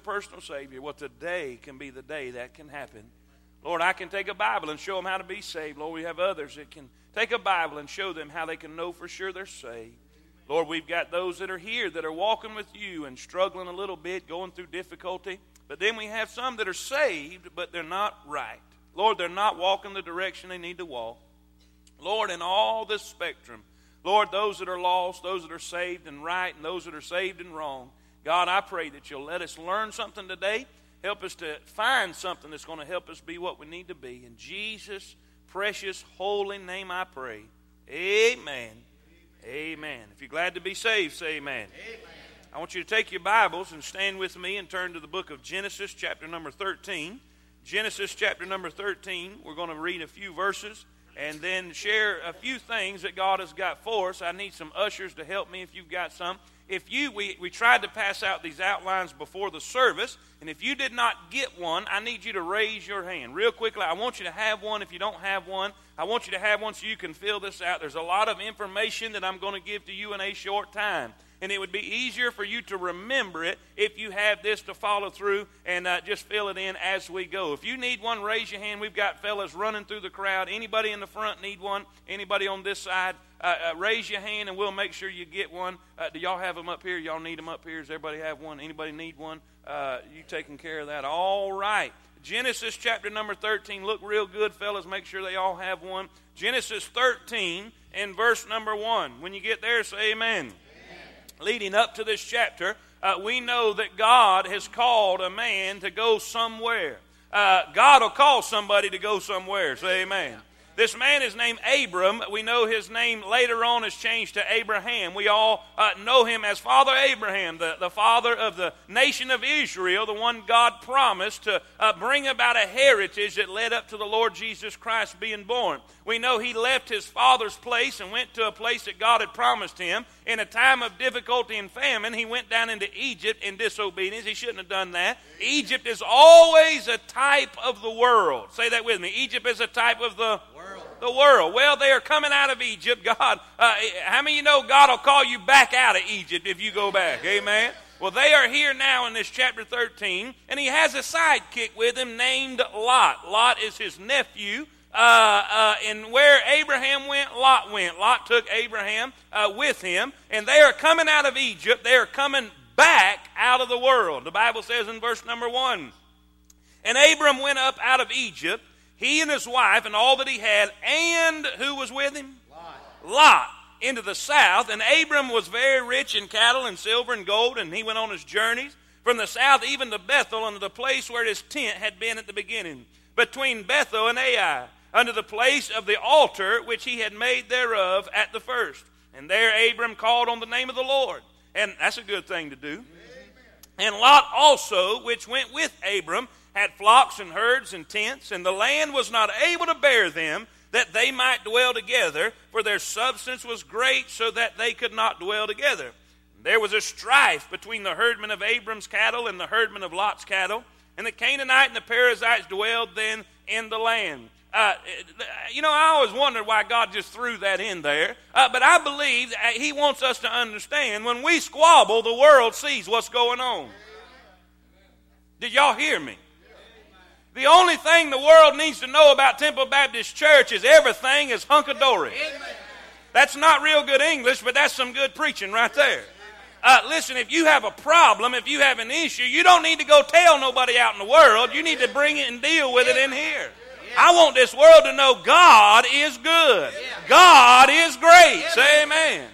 personal Savior, well, today can be the day that can happen. Lord, I can take a Bible and show them how to be saved. Lord, we have others that can take a Bible and show them how they can know for sure they're saved. Lord, we've got those that are here that are walking with you and struggling a little bit, going through difficulty. But then we have some that are saved, but they're not right. Lord, they're not walking the direction they need to walk. Lord, in all this spectrum, Lord, those that are lost, those that are saved and right, and those that are saved and wrong, God, I pray that you'll let us learn something today. Help us to find something that's going to help us be what we need to be. In Jesus' precious, holy name I pray. Amen. Amen. If you're glad to be saved, say amen. amen. I want you to take your Bibles and stand with me and turn to the book of Genesis, chapter number 13. Genesis, chapter number 13. We're going to read a few verses and then share a few things that God has got for us. I need some ushers to help me if you've got some. If you, we, we tried to pass out these outlines before the service, and if you did not get one, I need you to raise your hand. Real quickly, I want you to have one. If you don't have one, I want you to have one so you can fill this out. There's a lot of information that I'm going to give to you in a short time and it would be easier for you to remember it if you have this to follow through and uh, just fill it in as we go. If you need one, raise your hand. We've got fellas running through the crowd. Anybody in the front need one? Anybody on this side? Uh, uh, raise your hand and we'll make sure you get one. Uh, do y'all have them up here? Y'all need them up here? Does everybody have one? Anybody need one? Uh, you taking care of that? All right. Genesis chapter number 13. Look real good, fellas. Make sure they all have one. Genesis 13 and verse number 1. When you get there, say amen leading up to this chapter, uh, we know that God has called a man to go somewhere. Uh, God will call somebody to go somewhere. Say amen. This man is named Abram. We know his name later on is changed to Abraham. We all uh, know him as Father Abraham, the, the father of the nation of Israel, the one God promised to uh, bring about a heritage that led up to the Lord Jesus Christ being born. We know he left his father's place and went to a place that God had promised him. In a time of difficulty and famine, he went down into Egypt in disobedience. He shouldn't have done that. Egypt is always a type of the world. Say that with me. Egypt is a type of the the world. Well, they are coming out of Egypt. God, uh, how many you know God will call you back out of Egypt if you go back? Amen. Well, they are here now in this chapter 13, and he has a sidekick with him named Lot. Lot is his nephew. Uh, uh, and where Abraham went, Lot went. Lot took Abraham uh, with him, and they are coming out of Egypt. They are coming back out of the world. The Bible says in verse number one, and Abram went up out of Egypt he and his wife and all that he had, and who was with him? Lot. Lot into the south. And Abram was very rich in cattle and silver and gold, and he went on his journeys from the south even to Bethel, unto the place where his tent had been at the beginning, between Bethel and Ai, unto the place of the altar which he had made thereof at the first. And there Abram called on the name of the Lord. And that's a good thing to do. And Lot also, which went with Abram, had flocks and herds and tents, and the land was not able to bear them, that they might dwell together, for their substance was great, so that they could not dwell together. There was a strife between the herdmen of Abram's cattle and the herdmen of Lot's cattle, and the Canaanite and the Perizzites dwelled then in the land. Uh, you know, I always wondered why God just threw that in there. Uh, but I believe He wants us to understand when we squabble, the world sees what's going on. Did y'all hear me? The only thing the world needs to know about Temple Baptist Church is everything is hunkadory. That's not real good English, but that's some good preaching right there. Uh, listen, if you have a problem, if you have an issue, you don't need to go tell nobody out in the world. You need to bring it and deal with it in here. I want this world to know God is good. God is great. Say amen.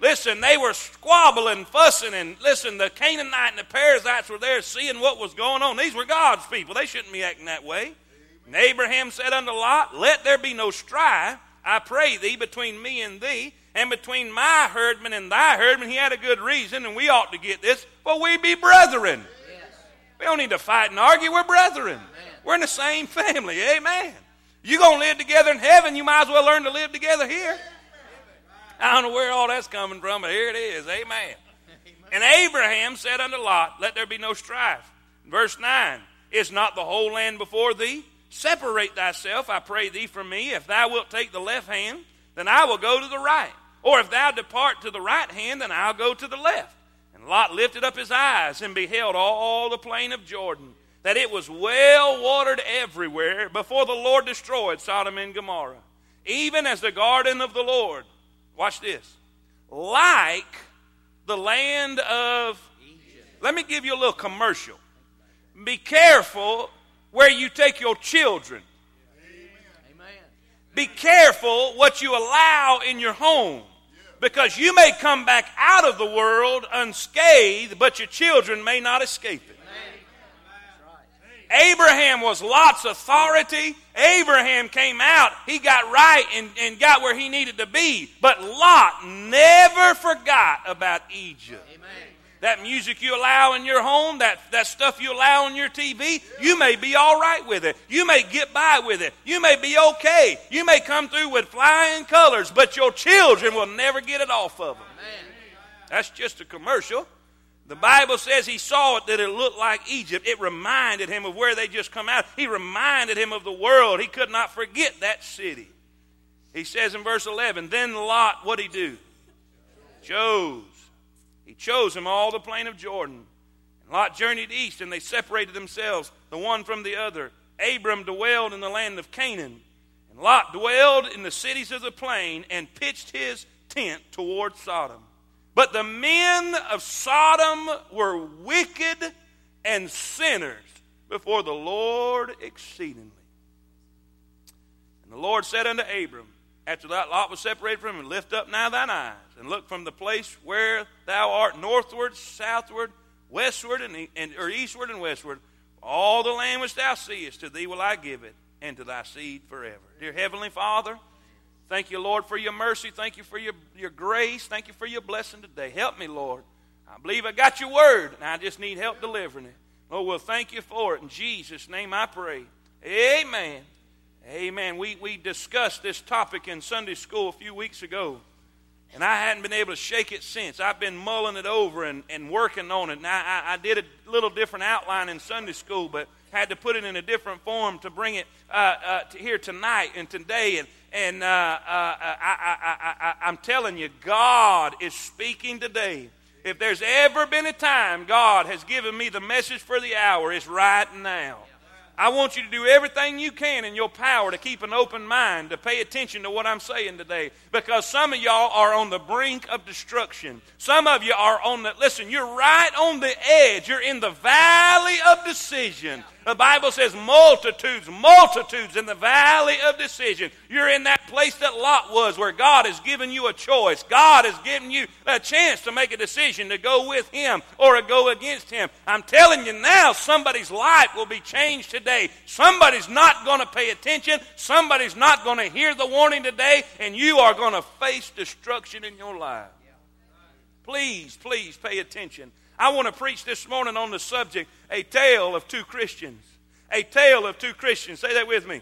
Listen, they were squabbling, fussing, and listen, the Canaanite and the Perizzites were there seeing what was going on. These were God's people. They shouldn't be acting that way. And Abraham said unto Lot, Let there be no strife, I pray thee, between me and thee, and between my herdmen and thy herdmen. He had a good reason, and we ought to get this, for we be brethren. Yes. We don't need to fight and argue. We're brethren. Amen. We're in the same family. Amen. You're going to live together in heaven. You might as well learn to live together here. I don't know where all that's coming from, but here it is. Amen. Amen. And Abraham said unto Lot, Let there be no strife. Verse 9 Is not the whole land before thee? Separate thyself, I pray thee, from me. If thou wilt take the left hand, then I will go to the right. Or if thou depart to the right hand, then I'll go to the left. And Lot lifted up his eyes and beheld all the plain of Jordan, that it was well watered everywhere before the Lord destroyed Sodom and Gomorrah, even as the garden of the Lord. Watch this. Like the land of Egypt. Let me give you a little commercial. Be careful where you take your children. Amen. Be careful what you allow in your home because you may come back out of the world unscathed, but your children may not escape it. Abraham was Lot's authority. Abraham came out. He got right and, and got where he needed to be. But Lot never forgot about Egypt. Amen. That music you allow in your home, that, that stuff you allow on your TV, you may be all right with it. You may get by with it. You may be okay. You may come through with flying colors, but your children will never get it off of them. Amen. That's just a commercial. The Bible says he saw it that it looked like Egypt. It reminded him of where they just come out. He reminded him of the world. He could not forget that city. He says in verse 11, Then Lot, what he do? Chose. He chose him all the plain of Jordan. And Lot journeyed east, and they separated themselves, the one from the other. Abram dwelled in the land of Canaan, and Lot dwelled in the cities of the plain and pitched his tent toward Sodom. But the men of Sodom were wicked and sinners before the Lord exceedingly. And the Lord said unto Abram, after that Lot was separated from him, Lift up now thine eyes, and look from the place where thou art northward, southward, westward, and, and or eastward and westward. All the land which thou seest, to thee will I give it, and to thy seed forever. Dear Heavenly Father, Thank you, Lord, for your mercy. Thank you for your, your grace. Thank you for your blessing today. Help me, Lord. I believe I got your word, and I just need help delivering it. Oh, well, thank you for it. In Jesus' name I pray. Amen. Amen. We, we discussed this topic in Sunday school a few weeks ago, and I hadn't been able to shake it since. I've been mulling it over and, and working on it. Now, I, I did a little different outline in Sunday school, but had to put it in a different form to bring it uh, uh, to here tonight and today. And, and uh, uh, I, am telling you, God is speaking today. If there's ever been a time God has given me the message for the hour, it's right now. I want you to do everything you can in your power to keep an open mind, to pay attention to what I'm saying today. Because some of y'all are on the brink of destruction. Some of you are on the, listen, you're right on the edge. You're in the valley of decision. The Bible says multitudes, multitudes in the valley of decision. You're in that place that Lot was where God has given you a choice. God has given you a chance to make a decision to go with Him or to go against Him. I'm telling you now, somebody's life will be changed today. Somebody's not going to pay attention. Somebody's not going to hear the warning today, and you are going to face destruction in your life. Please, please pay attention. I want to preach this morning on the subject a tale of two Christians. A tale of two Christians. Say that with me.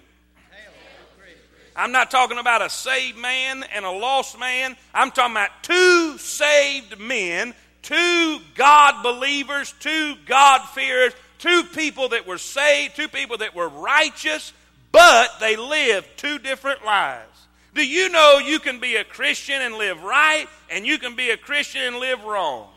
I'm not talking about a saved man and a lost man. I'm talking about two saved men, two God believers, two God fearers, two people that were saved, two people that were righteous, but they lived two different lives. Do you know you can be a Christian and live right, and you can be a Christian and live wrong?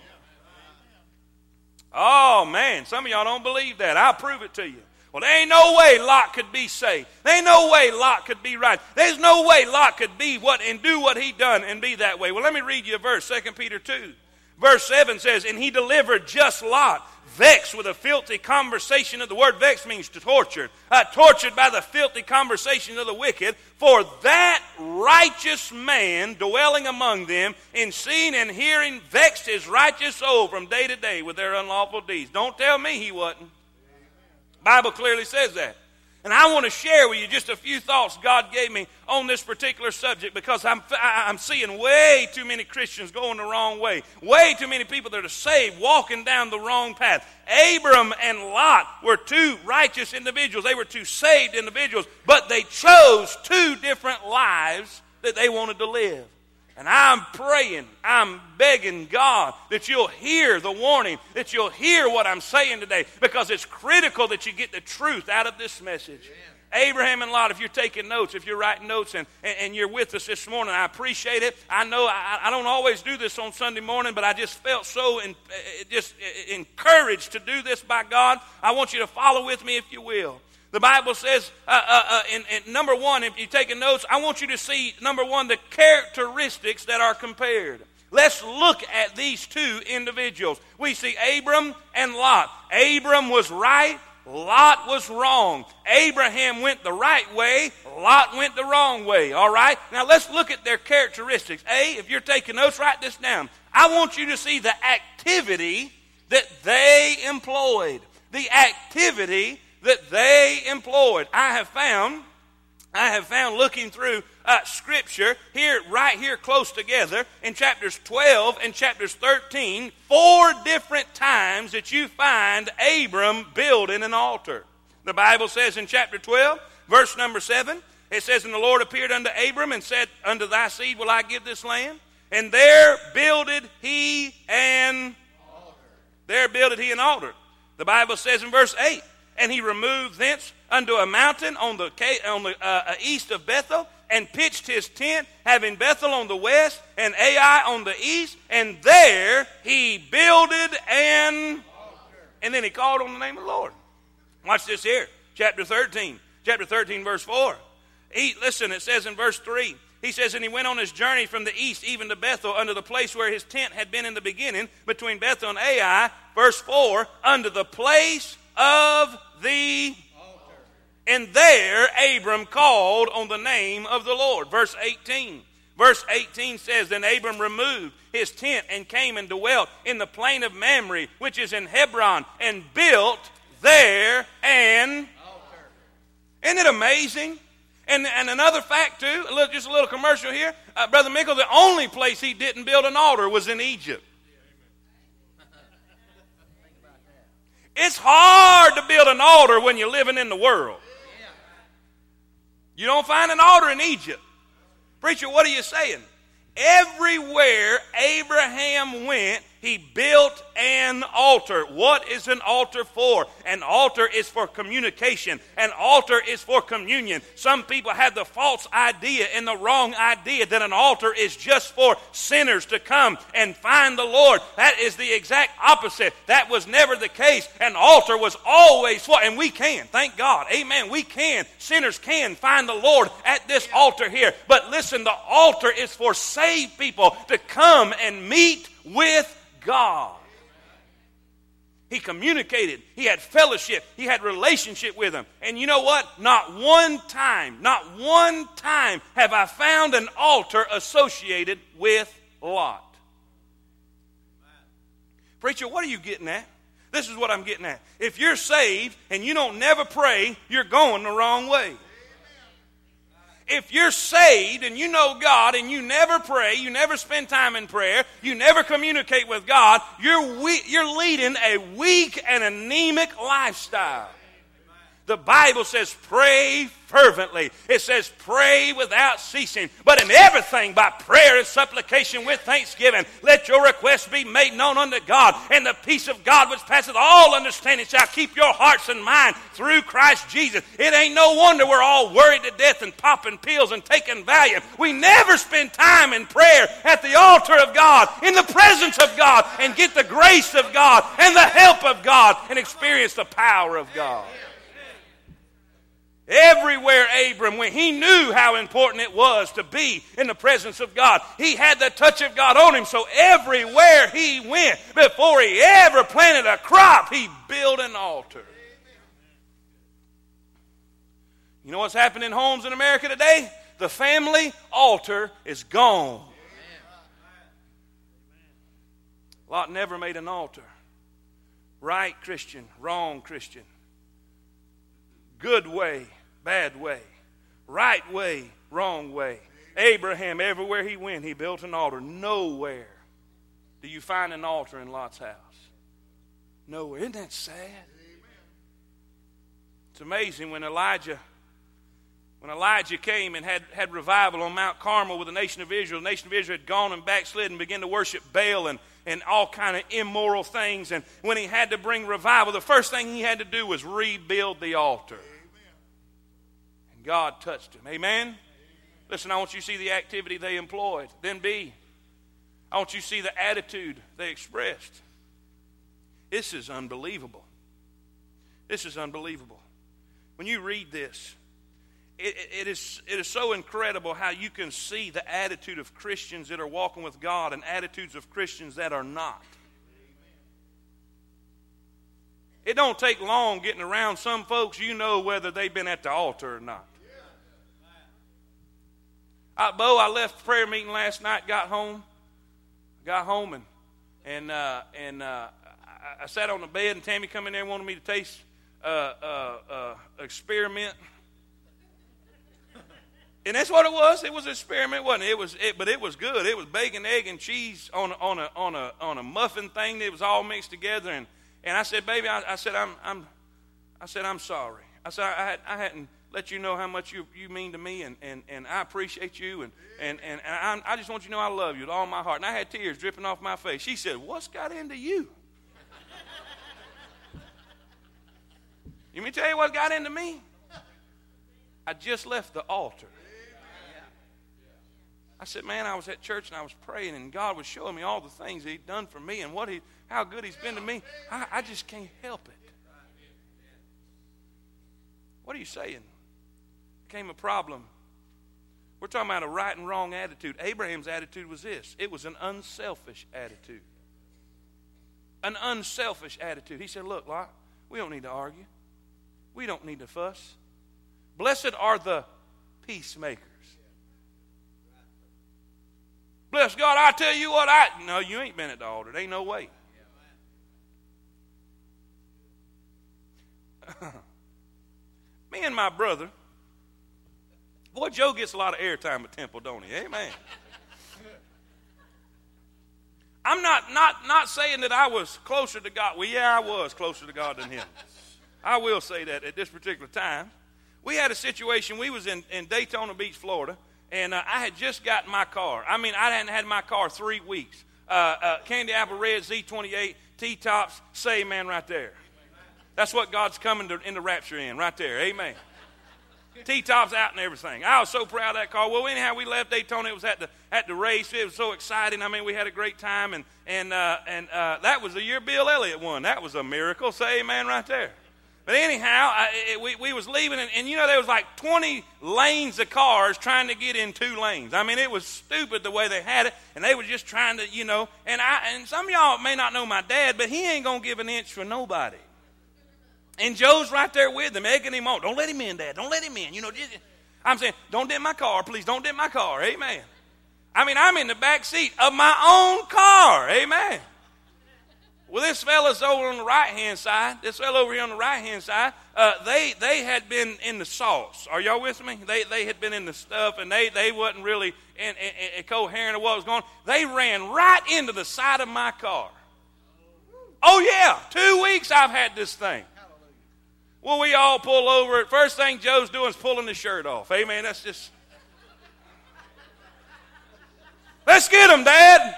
Oh, man, some of y'all don't believe that. I'll prove it to you. Well, there ain't no way Lot could be saved. There ain't no way Lot could be right. There's no way Lot could be what and do what he done and be that way. Well, let me read you a verse, 2 Peter 2. Verse 7 says, And he delivered just Lot, vexed with a filthy conversation of the word vexed means to torture, uh, tortured by the filthy conversation of the wicked, for that righteous man dwelling among them, in seeing and hearing, vexed his righteous soul from day to day with their unlawful deeds. Don't tell me he wasn't. Bible clearly says that. And I want to share with you just a few thoughts God gave me on this particular subject because I'm, I'm seeing way too many Christians going the wrong way. Way too many people that are saved walking down the wrong path. Abram and Lot were two righteous individuals. They were two saved individuals, but they chose two different lives that they wanted to live. And I'm praying, I'm begging God that you'll hear the warning, that you'll hear what I'm saying today, because it's critical that you get the truth out of this message. Amen. Abraham and Lot, if you're taking notes, if you're writing notes and, and, and, you're with us this morning, I appreciate it. I know I, I don't always do this on Sunday morning, but I just felt so in, eh, eh, just eh, encouraged to do this by God. I want you to follow with me if you will. The Bible says, uh, uh, uh, in, in, number one, if you're taking notes, I want you to see, number one, the characteristics that are compared. Let's look at these two individuals. We see Abram and Lot. Abram was right, Lot was wrong. Abraham went the right way, Lot went the wrong way. All right? Now let's look at their characteristics. A, if you're taking notes, write this down. I want you to see the activity that they employed. The activity that they employed. I have found, I have found looking through uh, Scripture here, right here, close together, in chapters 12 and chapters 13, four different times that you find Abram building an altar. The Bible says in chapter 12, verse number 7, it says, And the Lord appeared unto Abram and said, Unto thy seed will I give this land. And there builded he an altar. There builded he an altar. The Bible says in verse 8, and he removed thence unto a mountain on the, on the uh, uh, east of Bethel, and pitched his tent, having Bethel on the west and Ai on the east, and there he builded an and then he called on the name of the Lord. Watch this here, chapter 13, chapter 13, verse 4. He, listen, it says in verse 3, he says, And he went on his journey from the east even to Bethel, unto the place where his tent had been in the beginning, between Bethel and Ai. Verse 4, unto the place of the altar. And there Abram called on the name of the Lord. Verse 18. Verse 18 says, Then Abram removed his tent and came and dwelt in the plain of Mamre, which is in Hebron, and built there an altar. Isn't it amazing? And, and another fact, too, just a little commercial here. Uh, Brother Mickle, the only place he didn't build an altar was in Egypt. It's hard to build an altar when you're living in the world. You don't find an altar in Egypt. Preacher, what are you saying? Everywhere Abraham went, he built an altar. What is an altar for? An altar is for communication. An altar is for communion. Some people have the false idea and the wrong idea that an altar is just for sinners to come and find the Lord. That is the exact opposite. That was never the case. An altar was always for, and we can, thank God. Amen. We can. Sinners can find the Lord at this altar here. But listen, the altar is for saved people to come and meet with God. He communicated. He had fellowship. He had relationship with him. And you know what? Not one time, not one time have I found an altar associated with Lot. Preacher, what are you getting at? This is what I'm getting at. If you're saved and you don't never pray, you're going the wrong way if you're saved and you know God and you never pray, you never spend time in prayer, you never communicate with God, you're, we- you're leading a weak and anemic lifestyle. The Bible says, pray fervently. It says, pray without ceasing. But in everything, by prayer and supplication with thanksgiving, let your requests be made known unto God. And the peace of God, which passeth all understanding, shall keep your hearts and mind through Christ Jesus. It ain't no wonder we're all worried to death and popping pills and taking Valium. We never spend time in prayer at the altar of God, in the presence of God, and get the grace of God and the help of God and experience the power of God. Everywhere Abram went, he knew how important it was to be in the presence of God. He had the touch of God on him, so everywhere he went, before he ever planted a crop, he built an altar. You know what's happening in homes in America today? The family altar is gone. Lot never made an altar. Right Christian, wrong Christian. Good way, bad way, right way, wrong way. Abraham, everywhere he went, he built an altar. Nowhere do you find an altar in Lot's house. Nowhere. Isn't that sad? It's amazing when Elijah when Elijah came and had, had revival on Mount Carmel with the nation of Israel, the nation of Israel had gone and backslid and began to worship Baal and, and all kind of immoral things. And when he had to bring revival, the first thing he had to do was rebuild the altar. God touched him. Amen? Listen, I want you to see the activity they employed. Then B, I want you to see the attitude they expressed. This is unbelievable. This is unbelievable. When you read this, it, it, is, it is so incredible how you can see the attitude of Christians that are walking with God and attitudes of Christians that are not. It don't take long getting around some folks, you know whether they've been at the altar or not. I, Bo, I left prayer meeting last night, got home, got home, and and uh, and uh, I, I, sat on the bed, and Tammy come in there and wanted me to taste uh, uh, uh experiment. And that's what it was. It was an experiment, wasn't it? It was, it, but it was good. It was bacon, egg, and cheese on a, on a on a on a muffin thing. That was all mixed together. And and I said, baby, I, I said I'm I'm I said I'm sorry. I said I, had, I hadn't let you know how much you, you mean to me, and, and, and I appreciate you, and, and, and, and I, I just want you to know I love you with all my heart. And I had tears dripping off my face. She said, What's got into you? you mean tell you what got into me? I just left the altar. I said, man, I was at church and I was praying, and God was showing me all the things He'd done for me and what He, how good He's been to me. I, I just can't help it. What are you saying? Became a problem. We're talking about a right and wrong attitude. Abraham's attitude was this it was an unselfish attitude. An unselfish attitude. He said, Look, Lot, we don't need to argue, we don't need to fuss. Blessed are the peacemakers. Bless God, I tell you what, I. No, you ain't been at the altar. There ain't no way. Me and my brother, boy, Joe gets a lot of airtime at Temple, don't he? Amen. I'm not, not, not saying that I was closer to God. Well, yeah, I was closer to God than him. I will say that at this particular time. We had a situation, we was in, in Daytona Beach, Florida, and uh, I had just gotten my car. I mean, I hadn't had my car three weeks. Uh, uh, Candy Apple Red Z28, T-tops, say man right there. That's what God's coming to, in the rapture in, right there. Amen. T-tops out and everything. I was so proud of that car. Well, anyhow, we left Daytona. It was at the at the race. It was so exciting. I mean, we had a great time, and and uh, and uh, that was the year Bill Elliott won. That was a miracle. Say amen right there. But anyhow, I, it, we, we was leaving, and, and, you know, there was like 20 lanes of cars trying to get in two lanes. I mean, it was stupid the way they had it, and they were just trying to, you know, and I and some of y'all may not know my dad, but he ain't to give an inch for nobody. And Joe's right there with him, egging him on. Don't let him in, Dad. Don't let him in. You know, I'm saying, don't dent my car, please. Don't dent my car. Amen. I mean, I'm in the back seat of my own car. Amen. Well, this fella's over on the right hand side. This fellow over here on the right hand side, uh, they they had been in the sauce. Are y'all with me? They they had been in the stuff, and they they wasn't really in, in, in coherent of what was going. on. They ran right into the side of my car. Oh yeah, two weeks I've had this thing. Well, we all pull over. First thing Joe's doing is pulling his shirt off. Amen. That's just. Let's get him, Dad.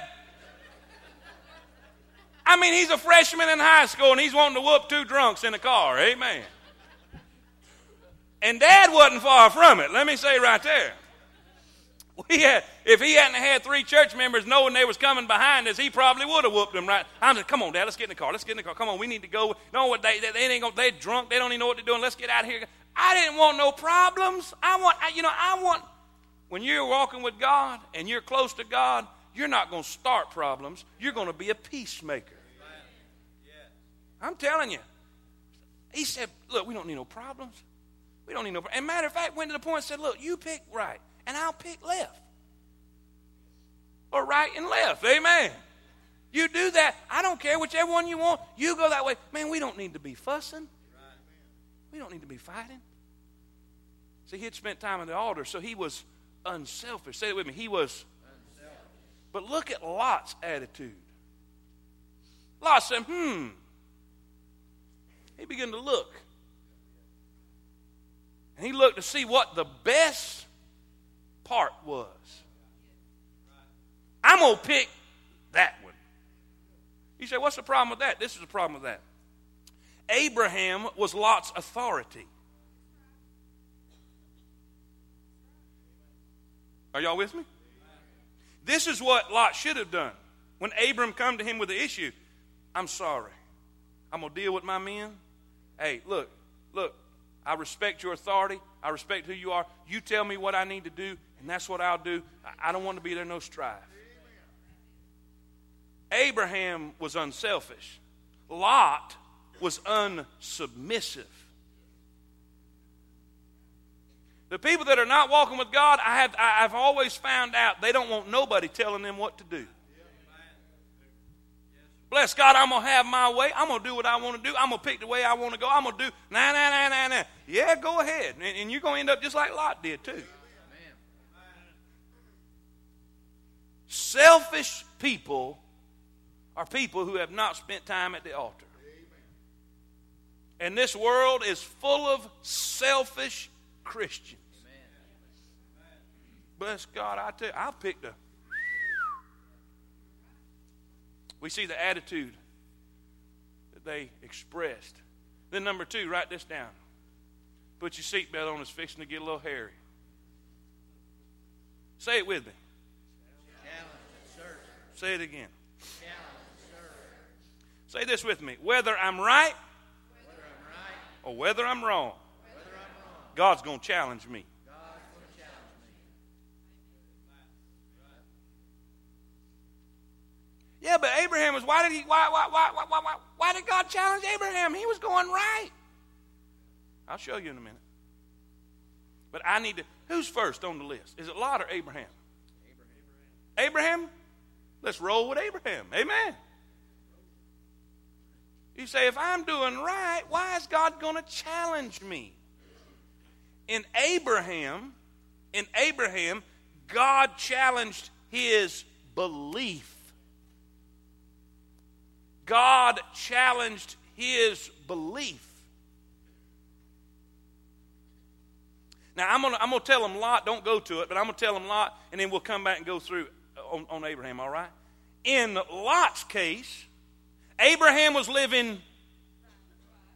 I mean, he's a freshman in high school and he's wanting to whoop two drunks in a car. Amen. And dad wasn't far from it. Let me say right there. We had, if he hadn't had three church members knowing they was coming behind us, he probably would have whooped them right. I'm like, come on, Dad, let's get in the car. Let's get in the car. Come on, we need to go. No, what they, they, they ain't gonna, they drunk. They don't even know what they're doing. Let's get out of here. I didn't want no problems. I want, you know, I want, when you're walking with God and you're close to God, you're not going to start problems. You're going to be a peacemaker. I'm telling you. He said, Look, we don't need no problems. We don't need no And matter of fact, went to the point and said, Look, you pick right, and I'll pick left. Or right and left. Amen. You do that. I don't care whichever one you want. You go that way. Man, we don't need to be fussing. We don't need to be fighting. See, he had spent time at the altar, so he was unselfish. Say it with me. He was. Unselfish. But look at Lot's attitude. Lot said, hmm, he began to look. And he looked to see what the best part was. I'm going to pick that one. You say, what's the problem with that? This is the problem with that. Abraham was Lot's authority. Are y'all with me? This is what Lot should have done. When Abram come to him with the issue, I'm sorry. I'm going to deal with my men. Hey, look, look, I respect your authority. I respect who you are. You tell me what I need to do, and that's what I'll do. I don't want to be there no strife. Abraham was unselfish. Lot was unsubmissive. The people that are not walking with God, I have, I've always found out they don't want nobody telling them what to do. Bless God, I'm going to have my way. I'm going to do what I want to do. I'm going to pick the way I want to go. I'm going to do, nah, nah, nah, nah, nah. Yeah, go ahead. And, and you're going to end up just like Lot did, too. Selfish people are people who have not spent time at the altar. And this world is full of selfish Christians. Bless God, I tell you, I picked a. We see the attitude that they expressed. Then, number two, write this down. Put your seatbelt on, it's fixing to get a little hairy. Say it with me. Say it again. Say this with me. Whether I'm right, whether I'm right or whether I'm wrong, whether I'm wrong God's going to challenge me. Yeah, but Abraham was. Why did he? Why? Why? Why? Why? Why? Why did God challenge Abraham? He was going right. I'll show you in a minute. But I need to. Who's first on the list? Is it Lot or Abraham? Abraham. Abraham? Let's roll with Abraham. Amen. You say, if I'm doing right, why is God going to challenge me? In Abraham, in Abraham, God challenged his belief. God challenged his belief. Now, I'm going to I'm gonna tell him Lot, don't go to it, but I'm going to tell him Lot, and then we'll come back and go through on, on Abraham, all right? In Lot's case, Abraham was living,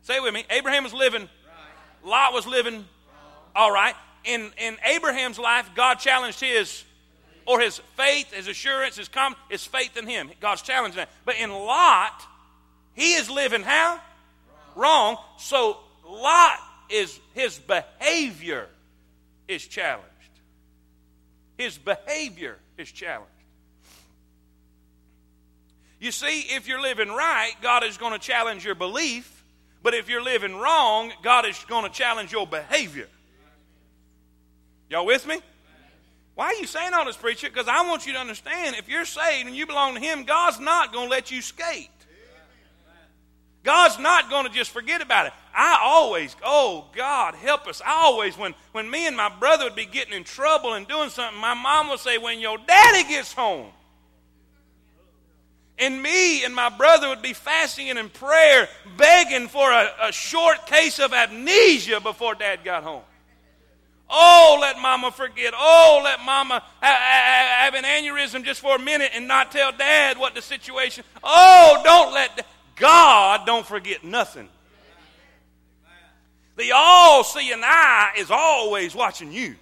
say with me, Abraham was living, Lot was living, all right. In, in Abraham's life, God challenged his, or his faith, his assurance, his, com- his faith in him. God's challenging that. But in Lot, he is living how? Wrong. Wrong. So Lot is, his behavior is challenged. His behavior is challenged. You see, if you're living right, God is going to challenge your belief. But if you're living wrong, God is going to challenge your behavior. Y'all with me? Why are you saying all this, preacher? Because I want you to understand if you're saved and you belong to Him, God's not going to let you skate. God's not going to just forget about it. I always, oh God, help us. I always, when, when me and my brother would be getting in trouble and doing something, my mom would say, when your daddy gets home, and me and my brother would be fasting and in prayer, begging for a, a short case of amnesia before dad got home. Oh, let mama forget. Oh, let mama have an aneurysm just for a minute and not tell dad what the situation. Oh, don't let God don't forget nothing. The all-seeing eye is always watching you.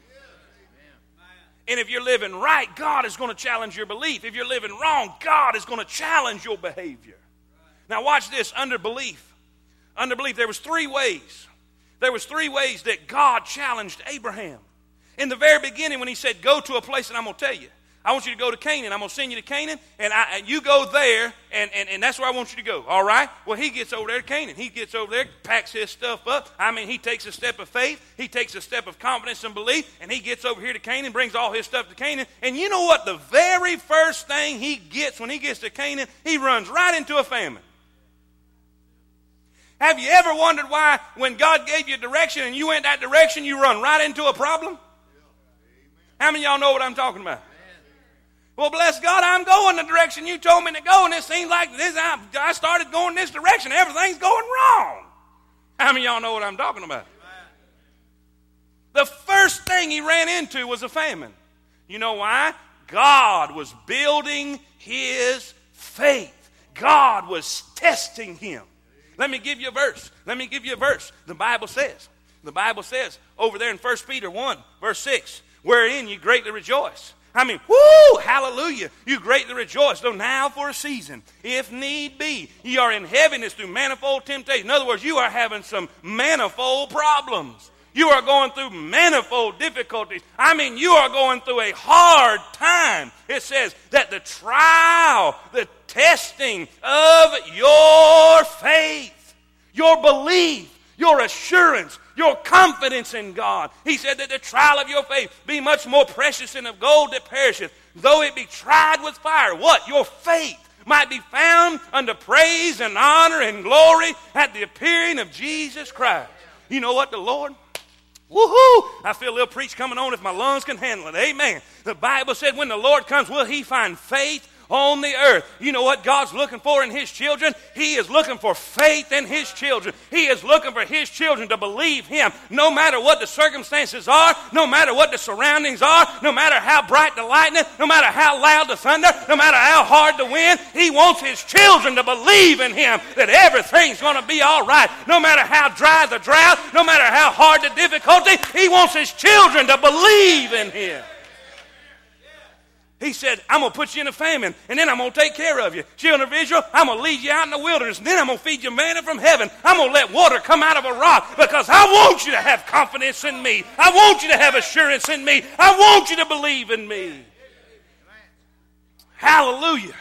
And if you're living right, God is going to challenge your belief. If you're living wrong, God is going to challenge your behavior. Now watch this, under belief. Under belief, there was three ways. There was three ways that God challenged Abraham. In the very beginning when he said, go to a place and I'm going to tell you. I want you to go to Canaan. I'm going to send you to Canaan, and, I, and you go there, and, and, and that's where I want you to go. All right? Well, he gets over there to Canaan. He gets over there, packs his stuff up. I mean, he takes a step of faith, he takes a step of confidence and belief, and he gets over here to Canaan, brings all his stuff to Canaan. And you know what? The very first thing he gets when he gets to Canaan, he runs right into a famine. Have you ever wondered why, when God gave you direction and you went that direction, you run right into a problem? How many y'all know what I'm talking about? Well, bless God, I'm going the direction you told me to go, and it seems like this. I, I started going this direction. Everything's going wrong. How many y'all know what I'm talking about? The first thing he ran into was a famine. You know why? God was building his faith. God was testing him. Let me give you a verse. Let me give you a verse. The Bible says, the Bible says over there in 1 Peter 1, verse 6, wherein you greatly rejoice. I mean, whoo, hallelujah. You greatly rejoice, though now for a season, if need be, ye are in heaviness through manifold temptation. In other words, you are having some manifold problems. You are going through manifold difficulties. I mean, you are going through a hard time. It says that the trial, the testing of your faith, your belief, your assurance, your confidence in God. He said that the trial of your faith be much more precious than of gold that perisheth, though it be tried with fire. What? Your faith might be found under praise and honor and glory at the appearing of Jesus Christ. You know what? The Lord Woohoo! I feel a little preach coming on if my lungs can handle it. Amen. The Bible said when the Lord comes, will he find faith on the earth. You know what God's looking for in His children? He is looking for faith in His children. He is looking for His children to believe Him no matter what the circumstances are, no matter what the surroundings are, no matter how bright the lightning, no matter how loud the thunder, no matter how hard the wind. He wants His children to believe in Him that everything's going to be all right. No matter how dry the drought, no matter how hard the difficulty, He wants His children to believe in Him. He said, I'm going to put you in a famine, and then I'm going to take care of you. Children of Israel, I'm going to lead you out in the wilderness, and then I'm going to feed you manna from heaven. I'm going to let water come out of a rock because I want you to have confidence in me. I want you to have assurance in me. I want you to believe in me. Hallelujah.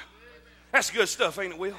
That's good stuff, ain't it, Will?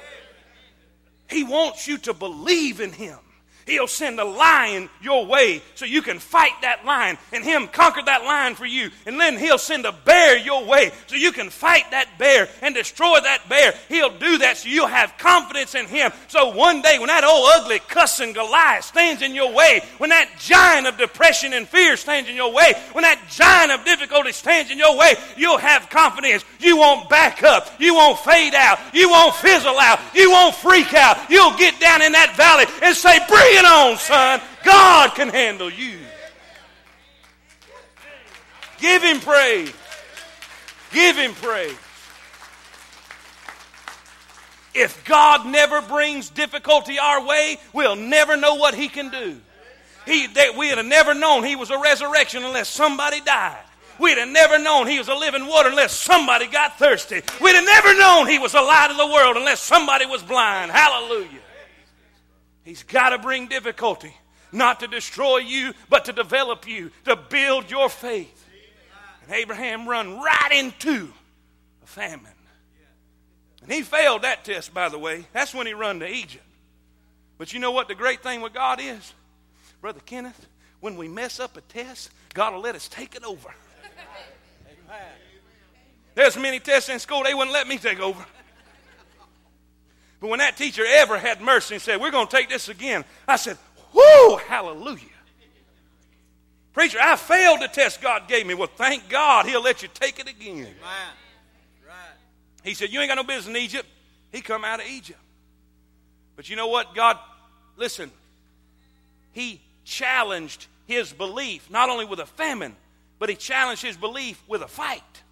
He wants you to believe in Him. He'll send a lion your way so you can fight that lion and him conquer that lion for you. And then he'll send a bear your way so you can fight that bear and destroy that bear. He'll do that so you'll have confidence in him. So one day when that old ugly cussing Goliath stands in your way, when that giant of depression and fear stands in your way, when that giant of difficulty stands in your way, you'll have confidence. You won't back up. You won't fade out. You won't fizzle out. You won't freak out. You'll get down in that valley and say, breathe It on, son. God can handle you. Give him praise. Give him praise. If God never brings difficulty our way, we'll never know what he can do. He, we'd have never known he was a resurrection unless somebody died. We'd have never known he was a living water unless somebody got thirsty. We'd have never known he was a light of the world unless somebody was blind. Hallelujah. He's got to bring difficulty, not to destroy you, but to develop you, to build your faith. And Abraham run right into a famine. And he failed that test, by the way. That's when he run to Egypt. But you know what the great thing with God is? Brother Kenneth, when we mess up a test, God will let us take it over. There's many tests in school they wouldn't let me take over. But when that teacher ever had mercy and said, We're going to take this again, I said, Whoo, hallelujah. Preacher, I failed the test God gave me. Well, thank God He'll let you take it again. Right. He said, You ain't got no business in Egypt. He come out of Egypt. But you know what? God, listen, He challenged his belief, not only with a famine, but He challenged his belief with a fight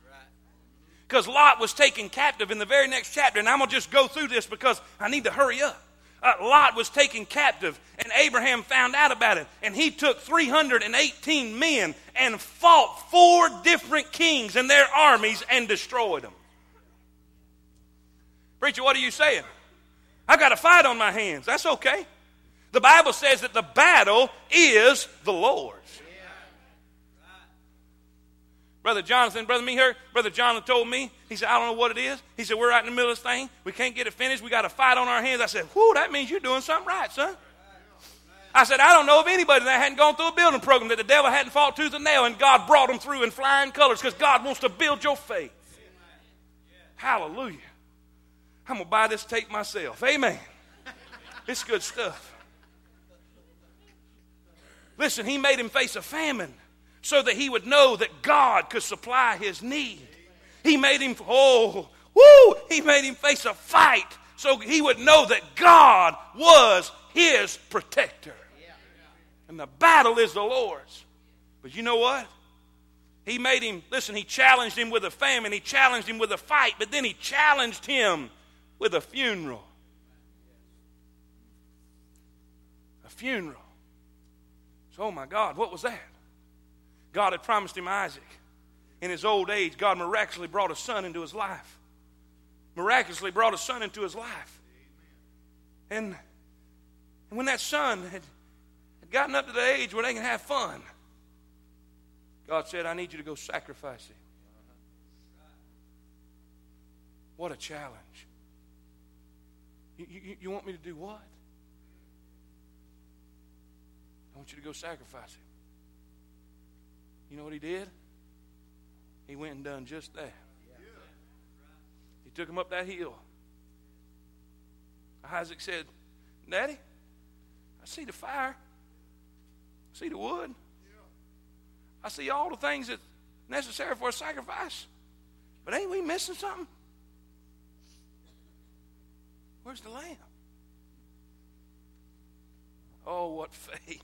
because Lot was taken captive in the very next chapter. And I'm going to just go through this because I need to hurry up. Uh, Lot was taken captive, and Abraham found out about it. And he took 318 men and fought four different kings and their armies and destroyed them. Preacher, what are you saying? I got a fight on my hands. That's okay. The Bible says that the battle is the Lord's. Brother Jonathan, Brother Meher, Brother Jonathan told me, he said, I don't know what it is. He said, We're right in the middle of this thing. We can't get it finished. We got a fight on our hands. I said, Whoo, that means you're doing something right, son. I said, I don't know of anybody that hadn't gone through a building program that the devil hadn't fought tooth and nail and God brought them through in flying colors because God wants to build your faith. Hallelujah. I'm going to buy this tape myself. Amen. It's good stuff. Listen, he made him face a famine so that he would know that God could supply his need. He made him, oh, woo, he made him face a fight so he would know that God was his protector. And the battle is the Lord's. But you know what? He made him, listen, he challenged him with a famine, he challenged him with a fight, but then he challenged him with a funeral. A funeral. So, oh my God, what was that? God had promised him Isaac. In his old age, God miraculously brought a son into his life. Miraculously brought a son into his life. And, and when that son had, had gotten up to the age where they can have fun, God said, I need you to go sacrifice him. What a challenge. You, you, you, want me to do what? I want you to go sacrifice him. You know what he did? He went and done just that. He took him up that hill. Isaac said, Daddy, I see the fire. I see the wood. I see all the things that's necessary for a sacrifice. But ain't we missing something? Where's the lamb? Oh, what faith.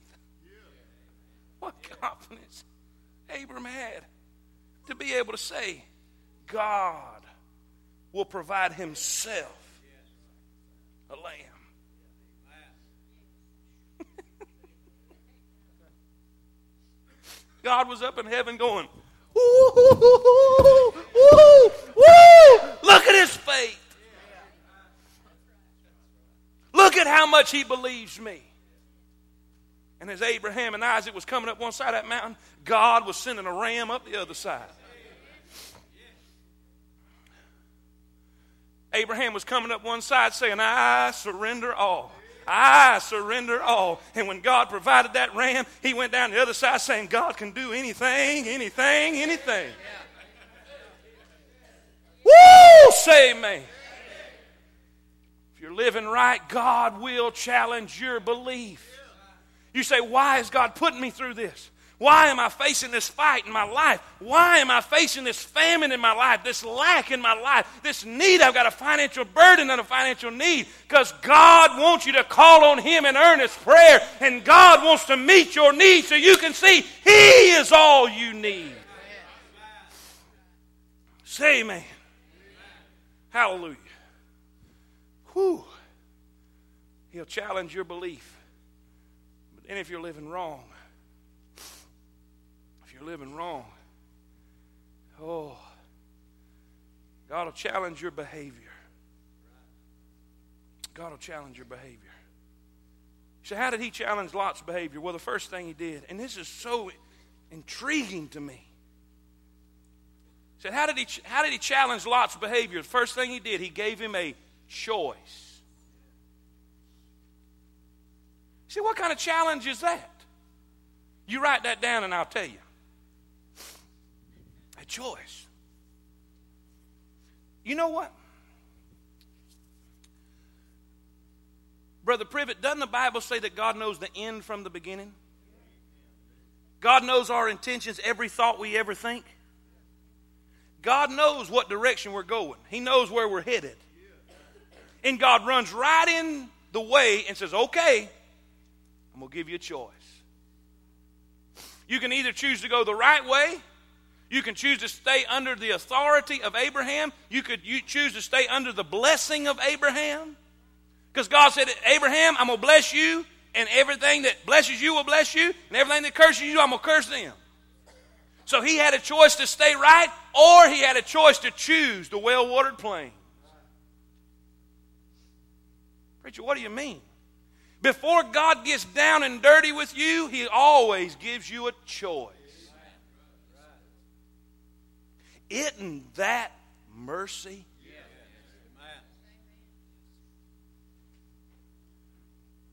What confidence Abram had to be able to say, God will provide himself a lamb. God was up in heaven going, woo, woo, look at his faith. Look at how much he believes me. And as Abraham and Isaac was coming up one side of that mountain, God was sending a ram up the other side. Abraham was coming up one side saying, I surrender all. I surrender all. And when God provided that ram, he went down the other side saying, God can do anything, anything, anything. Woo! Say amen. If you're living right, God will challenge your belief. You say, Why is God putting me through this? Why am I facing this fight in my life? Why am I facing this famine in my life, this lack in my life, this need? I've got a financial burden and a financial need because God wants you to call on Him in earnest prayer, and God wants to meet your need so you can see He is all you need. Say amen. Hallelujah. Whew. He'll challenge your belief. Then if you're living wrong, if you're living wrong. Oh, God will challenge your behavior. God will challenge your behavior. So, how did he challenge Lot's behavior? Well, the first thing he did, and this is so intriguing to me. He said, how did, he, how did he challenge Lot's behavior? The first thing he did, he gave him a choice. See, what kind of challenge is that? You write that down and I'll tell you A choice. You know what? Brother Privet, doesn't the Bible say that God knows the end from the beginning? God knows our intentions, every thought we ever think. God knows what direction we're going, He knows where we're headed. And God runs right in the way and says, Okay, I'm going to give you a choice. You can either choose to go the right way you can choose to stay under the authority of Abraham. You could you choose to stay under the blessing of Abraham. Because God said, Abraham, I'm going to bless you, and everything that blesses you will bless you, and everything that curses you, I'm going to curse them. So he had a choice to stay right, or he had a choice to choose the well watered plain. Preacher, what do you mean? Before God gets down and dirty with you, he always gives you a choice. Isn't that mercy?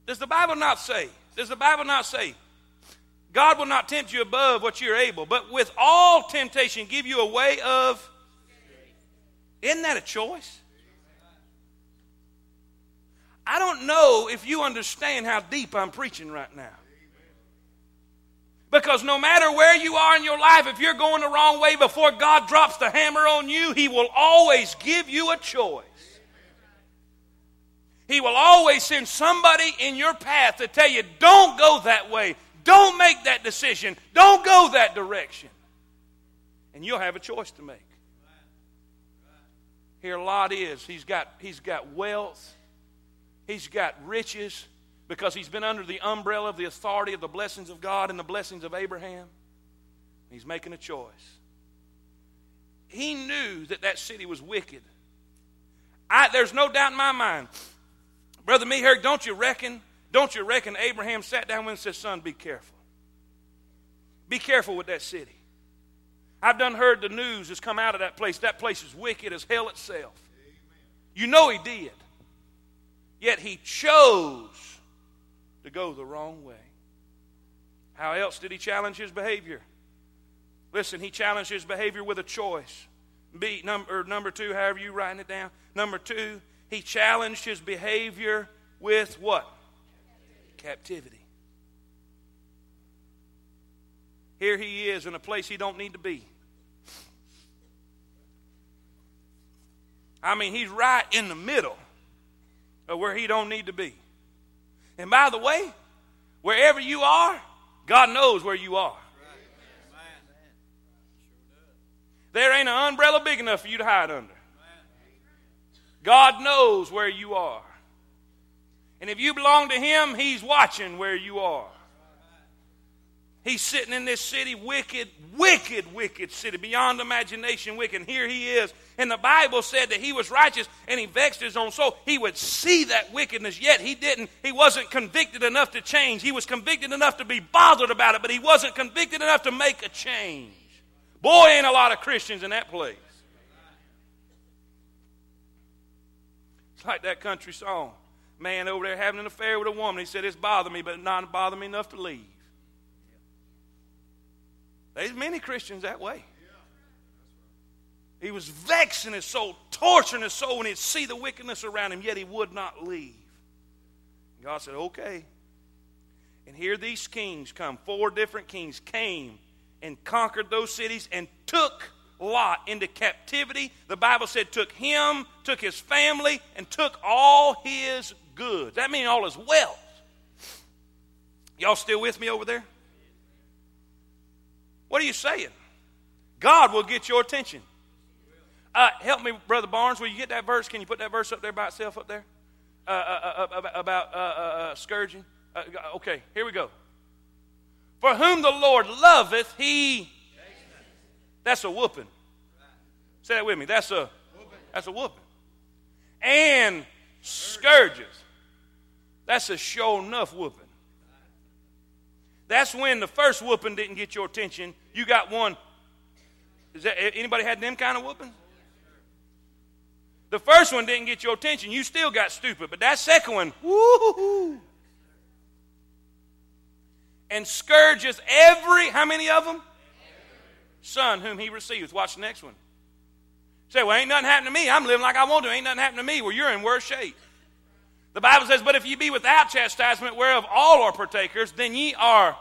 Does the Bible not say? Does the Bible not say? God will not tempt you above what you're able, but with all temptation give you a way of. Isn't that a choice? I don't know if you understand how deep I'm preaching right now. Because no matter where you are in your life, if you're going the wrong way before God drops the hammer on you, He will always give you a choice. He will always send somebody in your path to tell you, don't go that way. Don't make that decision. Don't go that direction. And you'll have a choice to make. Here Lot is. He's got, he's got wealth. He's got riches because he's been under the umbrella of the authority of the blessings of God and the blessings of Abraham. He's making a choice. He knew that that city was wicked. I, there's no doubt in my mind. Brother Meher, don't you reckon? Don't you reckon Abraham sat down and said, Son, be careful. Be careful with that city. I've done heard the news has come out of that place. That place is wicked as hell itself. You know he did. Yet he chose to go the wrong way. How else did he challenge his behavior? Listen, he challenged his behavior with a choice. B, number, number two, however you writing it down. Number two, he challenged his behavior with what? Captivity. Here he is in a place he don't need to be. I mean, he's right in the middle of where he don't need to be. And by the way, wherever you are, God knows where you are. There ain't an umbrella big enough for you to hide under. God knows where you are. And if you belong to Him, He's watching where you are. He's sitting in this city, wicked, wicked, wicked city, beyond imagination, wicked. And here he is. And the Bible said that he was righteous and he vexed his own soul. He would see that wickedness, yet he didn't. He wasn't convicted enough to change. He was convicted enough to be bothered about it, but he wasn't convicted enough to make a change. Boy, ain't a lot of Christians in that place. It's like that country song. Man over there having an affair with a woman. He said, It's bothered me, but not bothered me enough to leave. There's many Christians that way. He was vexing his soul, torturing his soul when he'd see the wickedness around him, yet he would not leave. God said, Okay. And here these kings come. Four different kings came and conquered those cities and took Lot into captivity. The Bible said took him, took his family, and took all his goods. That means all his wealth. Y'all still with me over there? What are you saying? God will get your attention. Uh, help me, Brother Barnes. Will you get that verse? Can you put that verse up there by itself up there? Uh, uh, uh, uh about uh, scourging. okay, here we go. For whom the Lord loveth, he. That's a whooping. Say that with me. That's a. That's a whooping. And scourges. That's a sure enough whooping. That's when the first whooping didn't get your attention. You got one. Is that anybody had them kind of whooping? The first one didn't get your attention. You still got stupid, but that second one, woo And scourges every, how many of them? Son whom he receives. Watch the next one. Say, well, ain't nothing happened to me. I'm living like I want to. Ain't nothing happened to me. Well, you're in worse shape. The Bible says, But if ye be without chastisement, whereof all are partakers, then ye are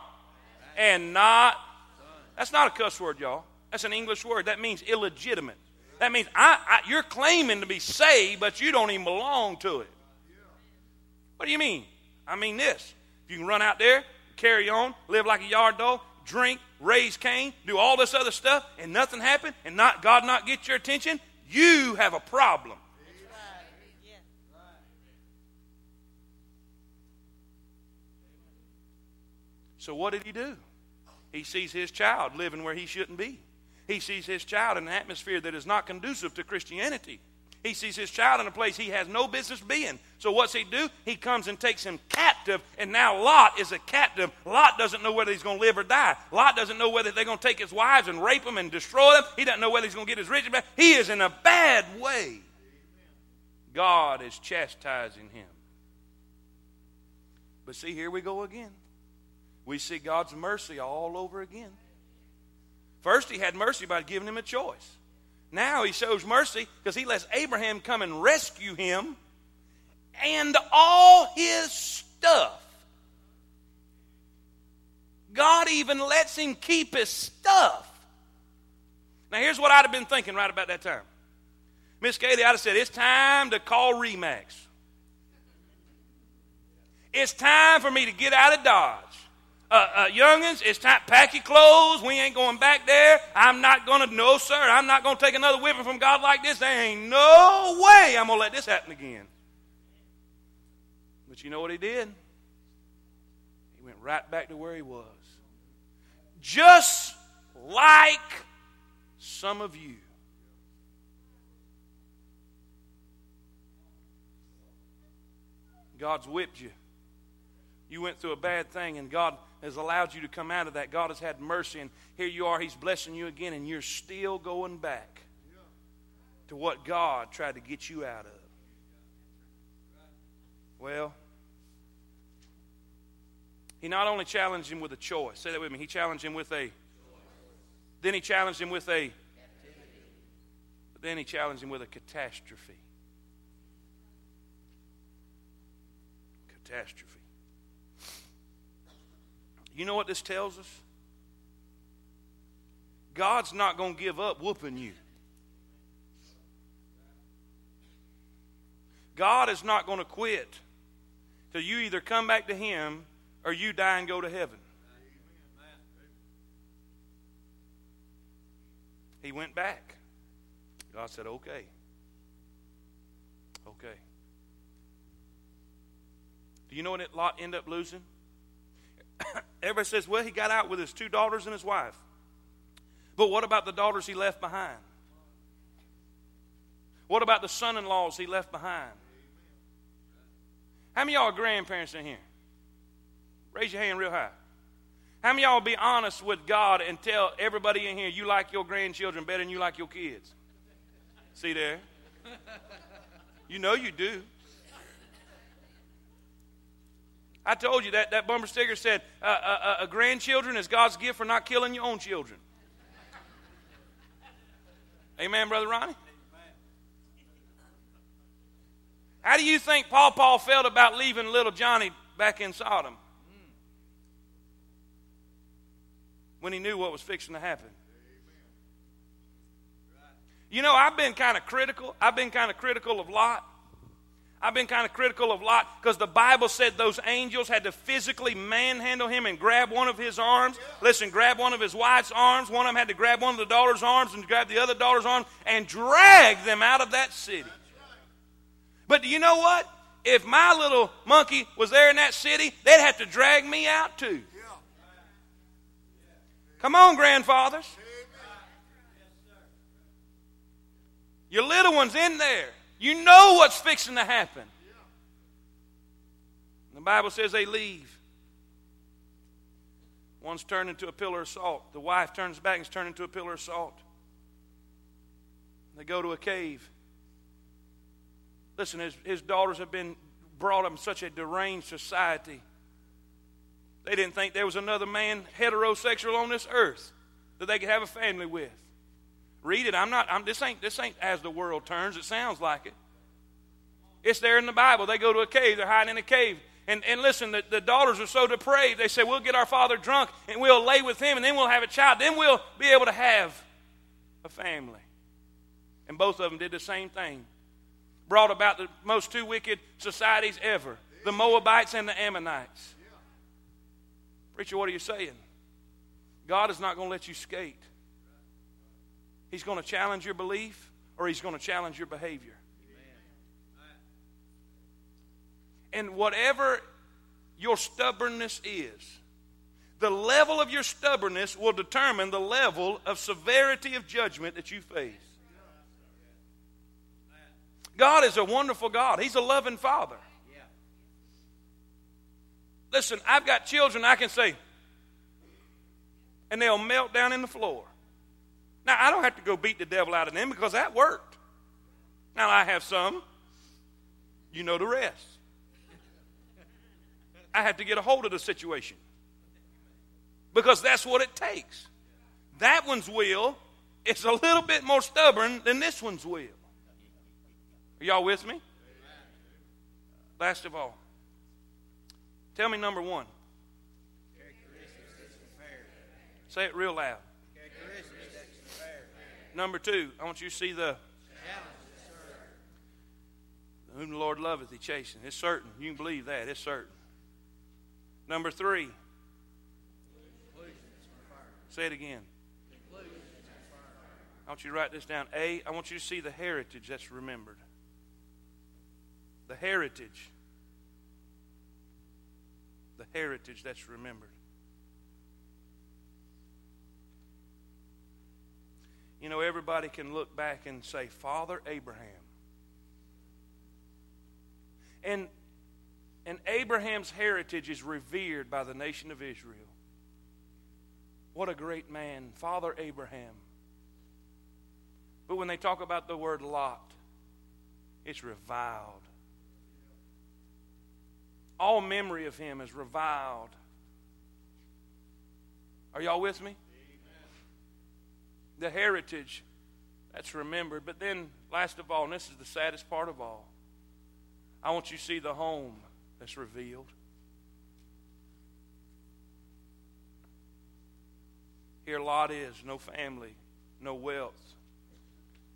and not. That's not a cuss word, y'all. That's an English word. That means illegitimate. That means I, I, you're claiming to be saved, but you don't even belong to it. What do you mean? I mean this. If you can run out there, carry on, live like a yard dog, drink, raise Cain, do all this other stuff, and nothing happen, and not God not get your attention, you have a problem. So what did he do? He sees his child living where he shouldn't be. He sees his child in an atmosphere that is not conducive to Christianity. He sees his child in a place he has no business being. So what's he do? He comes and takes him captive, and now Lot is a captive. Lot doesn't know whether he's going to live or die. Lot doesn't know whether they're going to take his wives and rape them and destroy them. He doesn't know whether he's going to get his riches back. He is in a bad way. God is chastising him. But see, here we go again we see God's mercy all over again. First, he had mercy by giving him a choice. Now he shows mercy because he lets Abraham come and rescue him and all his stuff. God even lets him keep his stuff. Now, here's what I'd have been thinking right about that time. Miss Katie, I'd have said, It's time to call Remax. It's time for me to get out of Dodge. Uh, uh, youngins, it's time, pack your clothes. We ain't going back there. I'm not going to, no, sir, I'm not going to take another whipping from God like this. There ain't no way I'm going to let this happen again. But you know what he did? He went right back to where he was. Just like some of you. God's whipped you. You went through a bad thing, and God has allowed you to come out of that. God has had mercy, and here you are. He's blessing you again, and you're still going back to what God tried to get you out of. Well, he not only challenged him with a choice, say that with me, he challenged him with a, then he challenged him with a, but then he challenged him with a catastrophe. Catastrophe. You know what this tells us? God's not going to give up whooping you. God is not going to quit till you either come back to Him or you die and go to heaven. He went back. God said, okay. Okay. Do you know what Lot ended up losing? Everybody says, well, he got out with his two daughters and his wife. But what about the daughters he left behind? What about the son in laws he left behind? How many y'all are grandparents in here? Raise your hand real high. How many y'all be honest with God and tell everybody in here you like your grandchildren better than you like your kids? See there? You know you do. I told you that that bumper sticker said, uh, uh, uh, "Grandchildren is God's gift for not killing your own children." Amen, brother Ronnie. How do you think Paul Paul felt about leaving little Johnny back in Sodom when he knew what was fixing to happen? You know, I've been kind of critical. I've been kind of critical of Lot. I've been kind of critical of Lot because the Bible said those angels had to physically manhandle him and grab one of his arms. Listen, grab one of his wife's arms. One of them had to grab one of the daughter's arms and grab the other daughter's arm and drag them out of that city. But do you know what? If my little monkey was there in that city, they'd have to drag me out too. Come on, grandfathers. Your little one's in there. You know what's fixing to happen. The Bible says they leave. One's turned into a pillar of salt. The wife turns back and is turned into a pillar of salt. They go to a cave. Listen, his, his daughters have been brought up in such a deranged society. They didn't think there was another man heterosexual on this earth that they could have a family with. Read it. I'm not. I'm, this ain't. This ain't as the world turns. It sounds like it. It's there in the Bible. They go to a cave. They're hiding in a cave. And, and listen, the, the daughters are so depraved. They say, We'll get our father drunk and we'll lay with him and then we'll have a child. Then we'll be able to have a family. And both of them did the same thing. Brought about the most two wicked societies ever the Moabites and the Ammonites. Preacher, what are you saying? God is not going to let you skate. He's going to challenge your belief or he's going to challenge your behavior. And whatever your stubbornness is, the level of your stubbornness will determine the level of severity of judgment that you face. God is a wonderful God. He's a loving Father. Listen, I've got children I can say, and they'll melt down in the floor. Now, I don't have to go beat the devil out of them because that worked. Now, I have some. You know the rest. I have to get a hold of the situation because that's what it takes. That one's will is a little bit more stubborn than this one's will. Are y'all with me? Last of all, tell me number one. Say it real loud. Number two, I want you to see the whom the Lord loveth, he chasteneth. It's certain. You can believe that. It's certain. Number three, Say it again. I want you to write this down. A, I want you to see the heritage that's remembered. The heritage. The heritage that's remembered. You know, everybody can look back and say, Father Abraham. And, and Abraham's heritage is revered by the nation of Israel. What a great man, Father Abraham. But when they talk about the word Lot, it's reviled. All memory of him is reviled. Are y'all with me? The heritage that's remembered. But then, last of all, and this is the saddest part of all, I want you to see the home that's revealed. Here Lot is, no family, no wealth,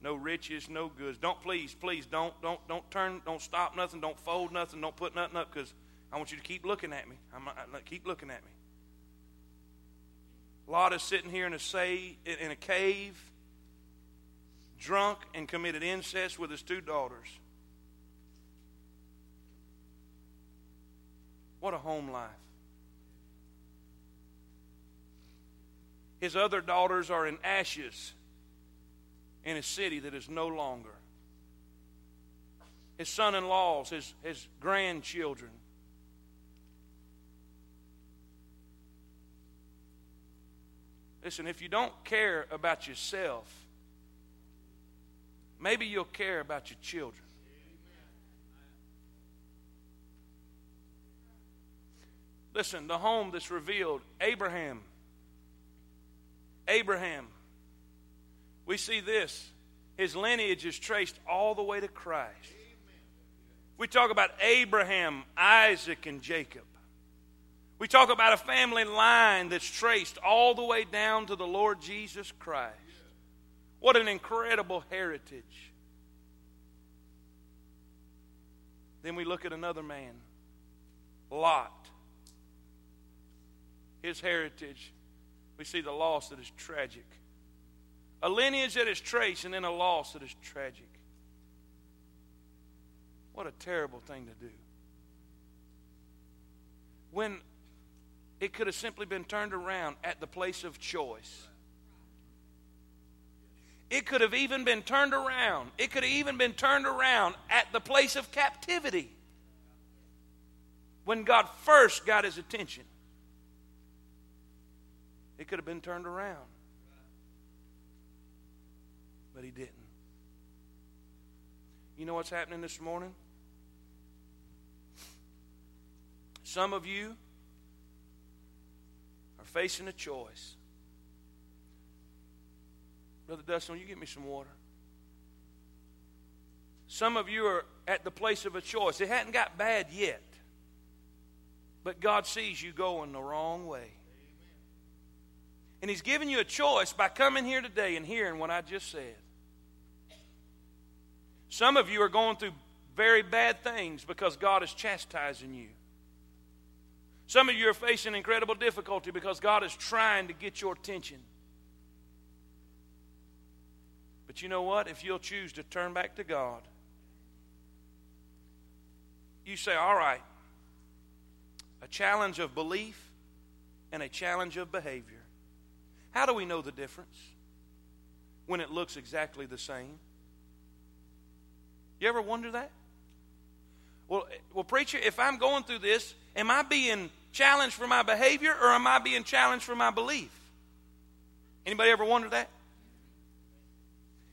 no riches, no goods. Don't please, please don't don't don't turn, don't stop nothing, don't fold nothing, don't put nothing up because I want you to keep looking at me. I'm, I, keep looking at me. Lot is sitting here in a say in a cave, drunk and committed incest with his two daughters. What a home life. His other daughters are in ashes in a city that is no longer. His son in laws, his, his grandchildren. Listen, if you don't care about yourself, maybe you'll care about your children. Listen, the home that's revealed, Abraham Abraham, we see this. His lineage is traced all the way to Christ. We talk about Abraham, Isaac, and Jacob. We talk about a family line that's traced all the way down to the Lord Jesus Christ. What an incredible heritage. Then we look at another man, Lot. His heritage we see the loss that is tragic. A lineage that is traced and then a loss that is tragic. What a terrible thing to do. When it could have simply been turned around at the place of choice. It could have even been turned around. It could have even been turned around at the place of captivity when God first got his attention. It could have been turned around. But he didn't. You know what's happening this morning? Some of you facing a choice. Brother Dustin, you get me some water? Some of you are at the place of a choice. It hadn't got bad yet. But God sees you going the wrong way. And He's given you a choice by coming here today and hearing what I just said. Some of you are going through very bad things because God is chastising you. Some of you are facing incredible difficulty because God is trying to get your attention. But you know what? If you'll choose to turn back to God, you say, all right, a challenge of belief and a challenge of behavior. How do we know the difference when it looks exactly the same? You ever wonder that? Well, eh, well, preacher, if I'm going through this, am I being challenged for my behavior or am I being challenged for my belief? Anybody ever wonder that?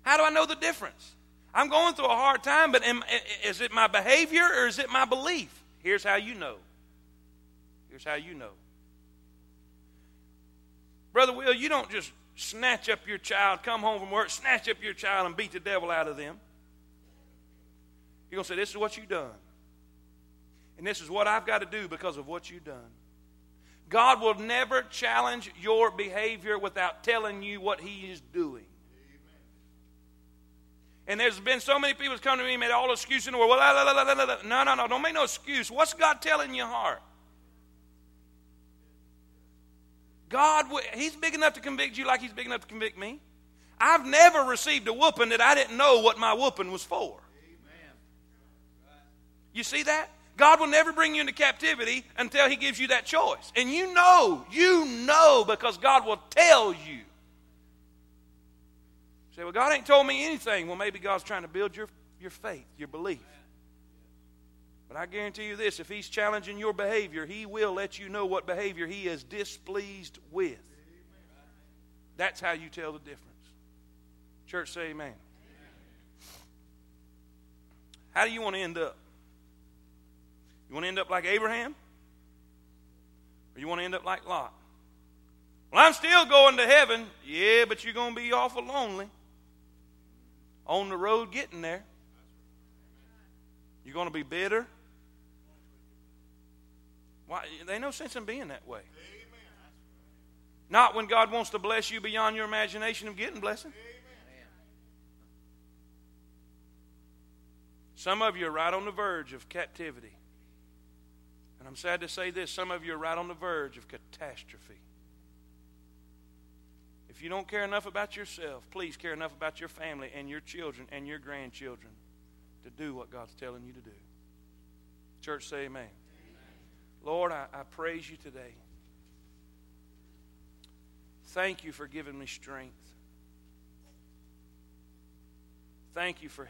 How do I know the difference? I'm going through a hard time, but am, is it my behavior or is it my belief? Here's how you know. Here's how you know. Brother Will, you don't just snatch up your child, come home from work, snatch up your child, and beat the devil out of them. You're going to say, This is what you've done. And this is what I've got to do because of what you've done. God will never challenge your behavior without telling you what He is doing. And there's been so many people come to me and made all excuses in the world. Well, la, la, la, no, no, no. Don't make no excuse. What's God telling your heart? God, He's big enough to convict you like He's big enough to convict me. I've never received a whooping that I didn't know what my whooping was for. You see that? God will never bring you into captivity until He gives you that choice. And you know, you know because God will tell you. you say, well, God ain't told me anything. Well, maybe God's trying to build your, your faith, your belief. But I guarantee you this if He's challenging your behavior, He will let you know what behavior He is displeased with. That's how you tell the difference. Church, say amen. amen. How do you want to end up? You want to end up like Abraham? Or you want to end up like Lot? Well, I'm still going to heaven. Yeah, but you're going to be awful lonely on the road getting there. You're going to be bitter. Why? There ain't no sense in being that way. Not when God wants to bless you beyond your imagination of getting blessing. Some of you are right on the verge of captivity. And I'm sad to say this some of you are right on the verge of catastrophe. If you don't care enough about yourself, please care enough about your family and your children and your grandchildren to do what God's telling you to do. Church, say amen. amen. Lord, I, I praise you today. Thank you for giving me strength. Thank you for